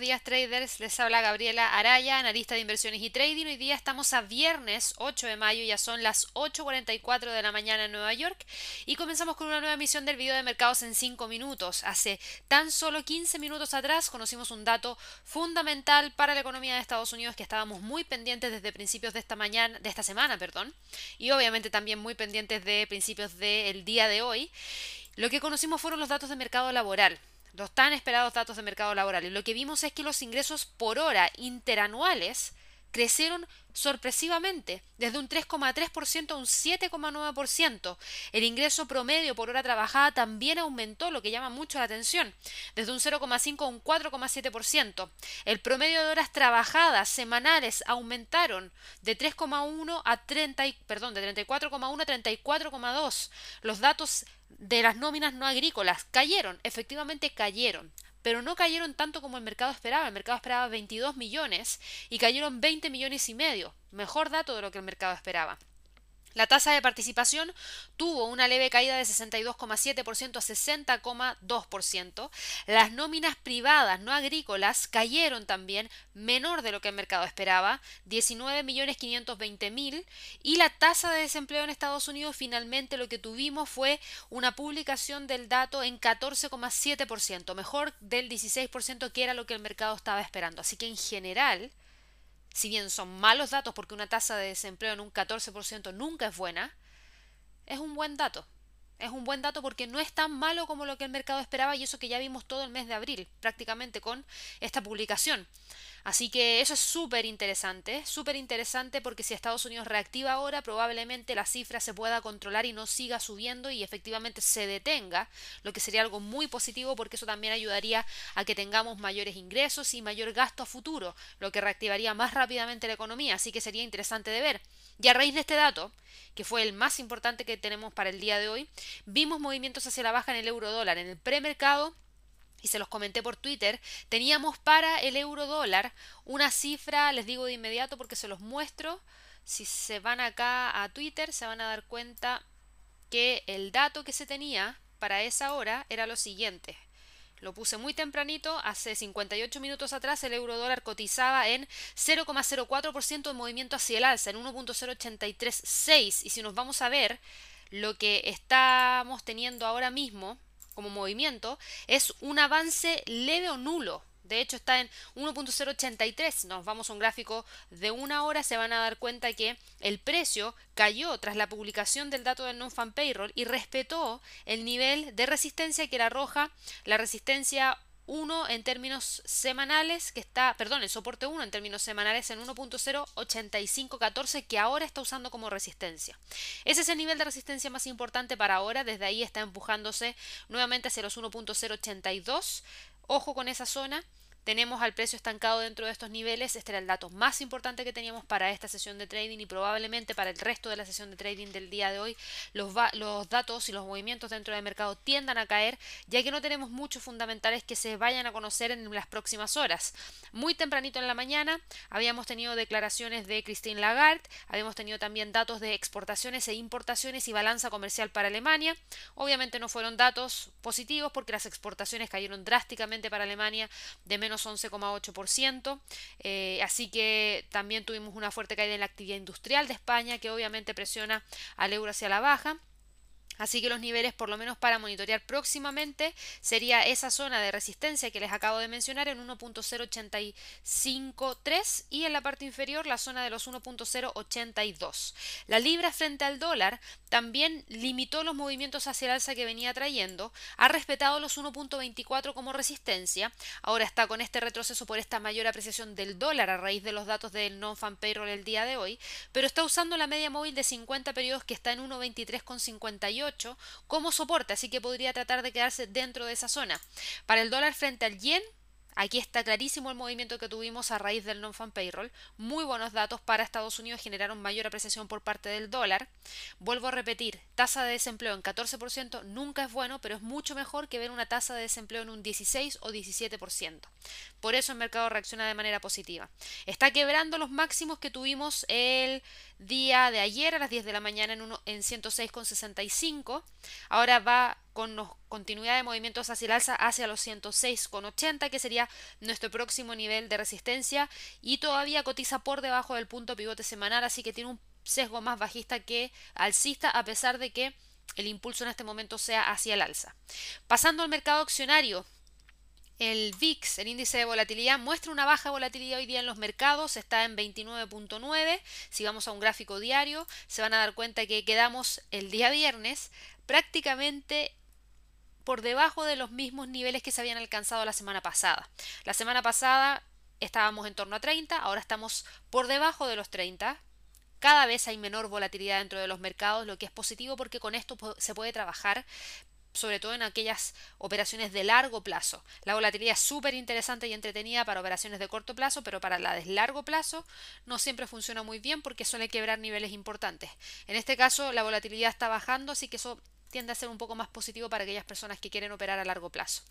buenos días traders. Les habla Gabriela Araya, analista de inversiones y trading. Hoy día estamos a viernes 8 de mayo, ya son las 8.44 de la mañana en Nueva York y comenzamos con una nueva emisión del video de mercados en 5 minutos. Hace tan solo 15 minutos atrás conocimos un dato fundamental para la economía de Estados Unidos que estábamos muy pendientes desde principios de esta mañana, de esta semana, perdón, y obviamente también muy pendientes de principios del día de hoy. Lo que conocimos fueron los datos de mercado laboral los tan esperados datos de mercado laboral. Y lo que vimos es que los ingresos por hora interanuales crecieron sorpresivamente, desde un 3,3% a un 7,9%. El ingreso promedio por hora trabajada también aumentó, lo que llama mucho la atención, desde un 0,5 a un 4,7%. El promedio de horas trabajadas semanales aumentaron de 3,1 a 30, perdón, de 34,1 a 34,2. Los datos de las nóminas no agrícolas cayeron, efectivamente cayeron, pero no cayeron tanto como el mercado esperaba. El mercado esperaba 22 millones y cayeron 20 millones y medio. Mejor dato de lo que el mercado esperaba. La tasa de participación tuvo una leve caída de 62,7% a 60,2%. Las nóminas privadas no agrícolas cayeron también menor de lo que el mercado esperaba, 19.520.000. Y la tasa de desempleo en Estados Unidos finalmente lo que tuvimos fue una publicación del dato en 14,7%, mejor del 16% que era lo que el mercado estaba esperando. Así que en general si bien son malos datos porque una tasa de desempleo en un 14% nunca es buena, es un buen dato. Es un buen dato porque no es tan malo como lo que el mercado esperaba y eso que ya vimos todo el mes de abril, prácticamente con esta publicación. Así que eso es súper interesante, súper interesante porque si Estados Unidos reactiva ahora, probablemente la cifra se pueda controlar y no siga subiendo y efectivamente se detenga, lo que sería algo muy positivo porque eso también ayudaría a que tengamos mayores ingresos y mayor gasto a futuro, lo que reactivaría más rápidamente la economía, así que sería interesante de ver. Y a raíz de este dato, que fue el más importante que tenemos para el día de hoy, vimos movimientos hacia la baja en el euro dólar. En el premercado y se los comenté por Twitter, teníamos para el euro dólar una cifra, les digo de inmediato porque se los muestro, si se van acá a Twitter se van a dar cuenta que el dato que se tenía para esa hora era lo siguiente. Lo puse muy tempranito, hace 58 minutos atrás el euro dólar cotizaba en 0,04% de movimiento hacia el alza, en 1.0836. Y si nos vamos a ver lo que estamos teniendo ahora mismo, como movimiento es un avance leve o nulo. De hecho está en 1.083. Nos vamos a un gráfico de una hora. Se van a dar cuenta que el precio cayó tras la publicación del dato del non-fan payroll y respetó el nivel de resistencia que era roja. La resistencia 1 en términos semanales, que está, perdón, el soporte 1 en términos semanales en 1.08514 que ahora está usando como resistencia. Ese es el nivel de resistencia más importante para ahora, desde ahí está empujándose nuevamente hacia los 1.082. Ojo con esa zona tenemos al precio estancado dentro de estos niveles. Este era el dato más importante que teníamos para esta sesión de trading y probablemente para el resto de la sesión de trading del día de hoy. Los, los datos y los movimientos dentro del mercado tiendan a caer ya que no tenemos muchos fundamentales que se vayan a conocer en las próximas horas. Muy tempranito en la mañana habíamos tenido declaraciones de Christine Lagarde, habíamos tenido también datos de exportaciones e importaciones y balanza comercial para Alemania. Obviamente no fueron datos positivos porque las exportaciones cayeron drásticamente para Alemania de menos 11,8%. Eh, así que también tuvimos una fuerte caída en la actividad industrial de España que obviamente presiona al euro hacia la baja. Así que los niveles, por lo menos para monitorear próximamente, sería esa zona de resistencia que les acabo de mencionar en 1.0853 y en la parte inferior la zona de los 1.082. La libra frente al dólar también limitó los movimientos hacia el alza que venía trayendo, ha respetado los 1.24 como resistencia, ahora está con este retroceso por esta mayor apreciación del dólar a raíz de los datos del non-fan payroll el día de hoy, pero está usando la media móvil de 50 periodos que está en 1.23,58 como soporte, así que podría tratar de quedarse dentro de esa zona. Para el dólar frente al yen, Aquí está clarísimo el movimiento que tuvimos a raíz del non-fan payroll. Muy buenos datos para Estados Unidos generaron mayor apreciación por parte del dólar. Vuelvo a repetir, tasa de desempleo en 14% nunca es bueno, pero es mucho mejor que ver una tasa de desempleo en un 16 o 17%. Por eso el mercado reacciona de manera positiva. Está quebrando los máximos que tuvimos el día de ayer a las 10 de la mañana en, en 106,65. Ahora va con continuidad de movimientos hacia el alza hacia los 106,80 que sería nuestro próximo nivel de resistencia y todavía cotiza por debajo del punto pivote semanal así que tiene un sesgo más bajista que alcista a pesar de que el impulso en este momento sea hacia el alza. Pasando al mercado accionario, el VIX, el índice de volatilidad, muestra una baja volatilidad hoy día en los mercados, está en 29.9. Si vamos a un gráfico diario, se van a dar cuenta que quedamos el día viernes prácticamente por debajo de los mismos niveles que se habían alcanzado la semana pasada. La semana pasada estábamos en torno a 30, ahora estamos por debajo de los 30, cada vez hay menor volatilidad dentro de los mercados, lo que es positivo porque con esto se puede trabajar sobre todo en aquellas operaciones de largo plazo. La volatilidad es súper interesante y entretenida para operaciones de corto plazo, pero para la de largo plazo no siempre funciona muy bien porque suele quebrar niveles importantes. En este caso la volatilidad está bajando, así que eso tiende a ser un poco más positivo para aquellas personas que quieren operar a largo plazo.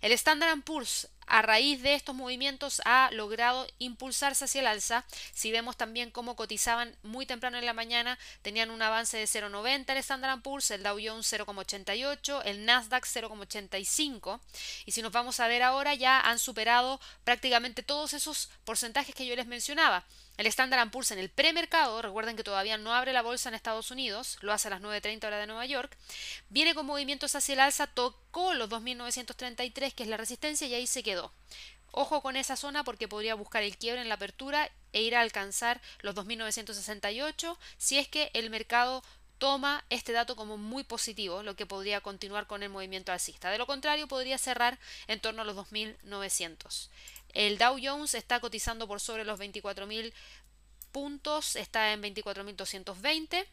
El Standard Poor's a raíz de estos movimientos ha logrado impulsarse hacia el alza. Si vemos también cómo cotizaban muy temprano en la mañana, tenían un avance de 0,90 el Standard Poor's, el Dow Jones 0,88, el Nasdaq 0,85 y si nos vamos a ver ahora ya han superado prácticamente todos esos porcentajes que yo les mencionaba. El Standard Poor's en el premercado, recuerden que todavía no abre la bolsa en Estados Unidos, lo hace a las 9.30 hora de Nueva York, viene con movimientos hacia el alza, tocó los 2.933, que es la resistencia, y ahí se quedó. Ojo con esa zona porque podría buscar el quiebre en la apertura e ir a alcanzar los 2.968 si es que el mercado toma este dato como muy positivo, lo que podría continuar con el movimiento alcista. De lo contrario, podría cerrar en torno a los 2.900. El Dow Jones está cotizando por sobre los 24.000 puntos, está en 24.220.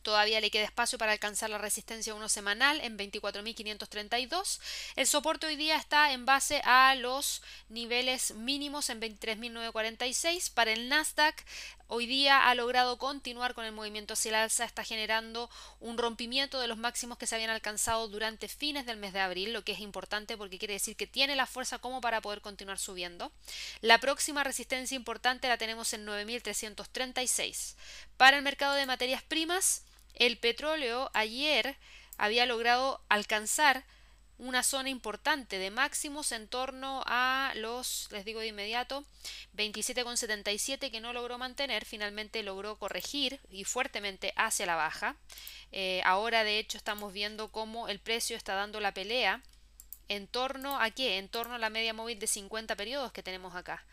Todavía le queda espacio para alcanzar la resistencia 1 semanal en 24.532. El soporte hoy día está en base a los niveles mínimos en 23.946. Para el Nasdaq hoy día ha logrado continuar con el movimiento hacia el alza, está generando un rompimiento de los máximos que se habían alcanzado durante fines del mes de abril, lo que es importante porque quiere decir que tiene la fuerza como para poder continuar subiendo. La próxima resistencia importante la tenemos en 9.336. Para el mercado de materias primas, el petróleo ayer había logrado alcanzar una zona importante de máximos en torno a los, les digo de inmediato, 27,77 que no logró mantener, finalmente logró corregir y fuertemente hacia la baja. Eh, ahora de hecho estamos viendo cómo el precio está dando la pelea en torno a qué, en torno a la media móvil de 50 periodos que tenemos acá.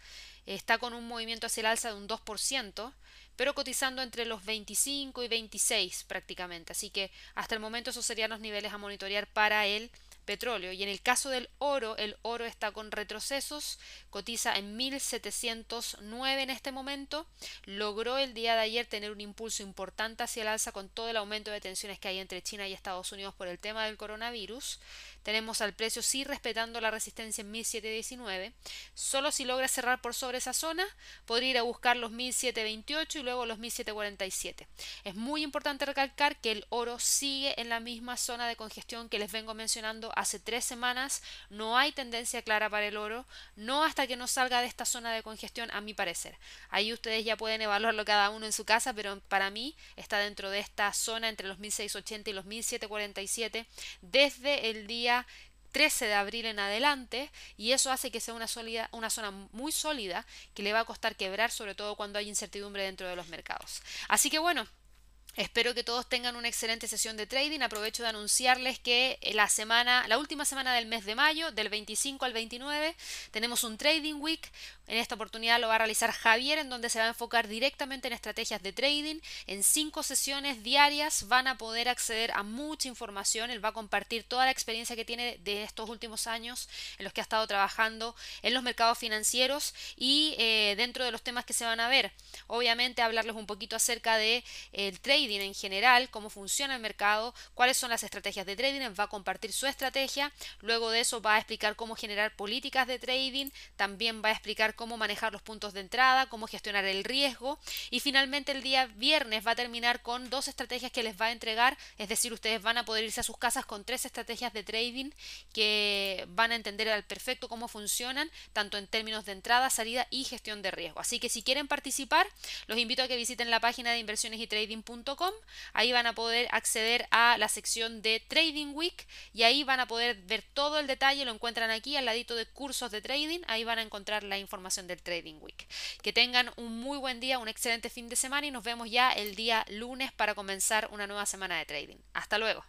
Está con un movimiento hacia el alza de un 2%, pero cotizando entre los 25 y 26 prácticamente. Así que hasta el momento esos serían los niveles a monitorear para el petróleo. Y en el caso del oro, el oro está con retrocesos, cotiza en 1709 en este momento. Logró el día de ayer tener un impulso importante hacia el alza con todo el aumento de tensiones que hay entre China y Estados Unidos por el tema del coronavirus. Tenemos al precio sí respetando la resistencia en 1719. Solo si logra cerrar por sobre esa zona, podría ir a buscar los 1728 y luego los 1747. Es muy importante recalcar que el oro sigue en la misma zona de congestión que les vengo mencionando hace tres semanas. No hay tendencia clara para el oro, no hasta que no salga de esta zona de congestión, a mi parecer. Ahí ustedes ya pueden evaluarlo cada uno en su casa, pero para mí está dentro de esta zona entre los 1680 y los 1747 desde el día 13 de abril en adelante y eso hace que sea una, sólida, una zona muy sólida que le va a costar quebrar sobre todo cuando hay incertidumbre dentro de los mercados. Así que bueno, Espero que todos tengan una excelente sesión de trading. Aprovecho de anunciarles que la semana, la última semana del mes de mayo, del 25 al 29, tenemos un Trading Week. En esta oportunidad lo va a realizar Javier, en donde se va a enfocar directamente en estrategias de trading. En cinco sesiones diarias van a poder acceder a mucha información. Él va a compartir toda la experiencia que tiene de estos últimos años en los que ha estado trabajando en los mercados financieros y eh, dentro de los temas que se van a ver. Obviamente hablarles un poquito acerca de el trading en general, cómo funciona el mercado, cuáles son las estrategias de trading, va a compartir su estrategia, luego de eso va a explicar cómo generar políticas de trading, también va a explicar cómo manejar los puntos de entrada, cómo gestionar el riesgo y finalmente el día viernes va a terminar con dos estrategias que les va a entregar, es decir, ustedes van a poder irse a sus casas con tres estrategias de trading que van a entender al perfecto cómo funcionan, tanto en términos de entrada, salida y gestión de riesgo. Así que si quieren participar, los invito a que visiten la página de inversiones y trading.com. Ahí van a poder acceder a la sección de Trading Week y ahí van a poder ver todo el detalle. Lo encuentran aquí al ladito de cursos de trading. Ahí van a encontrar la información del Trading Week. Que tengan un muy buen día, un excelente fin de semana y nos vemos ya el día lunes para comenzar una nueva semana de trading. Hasta luego.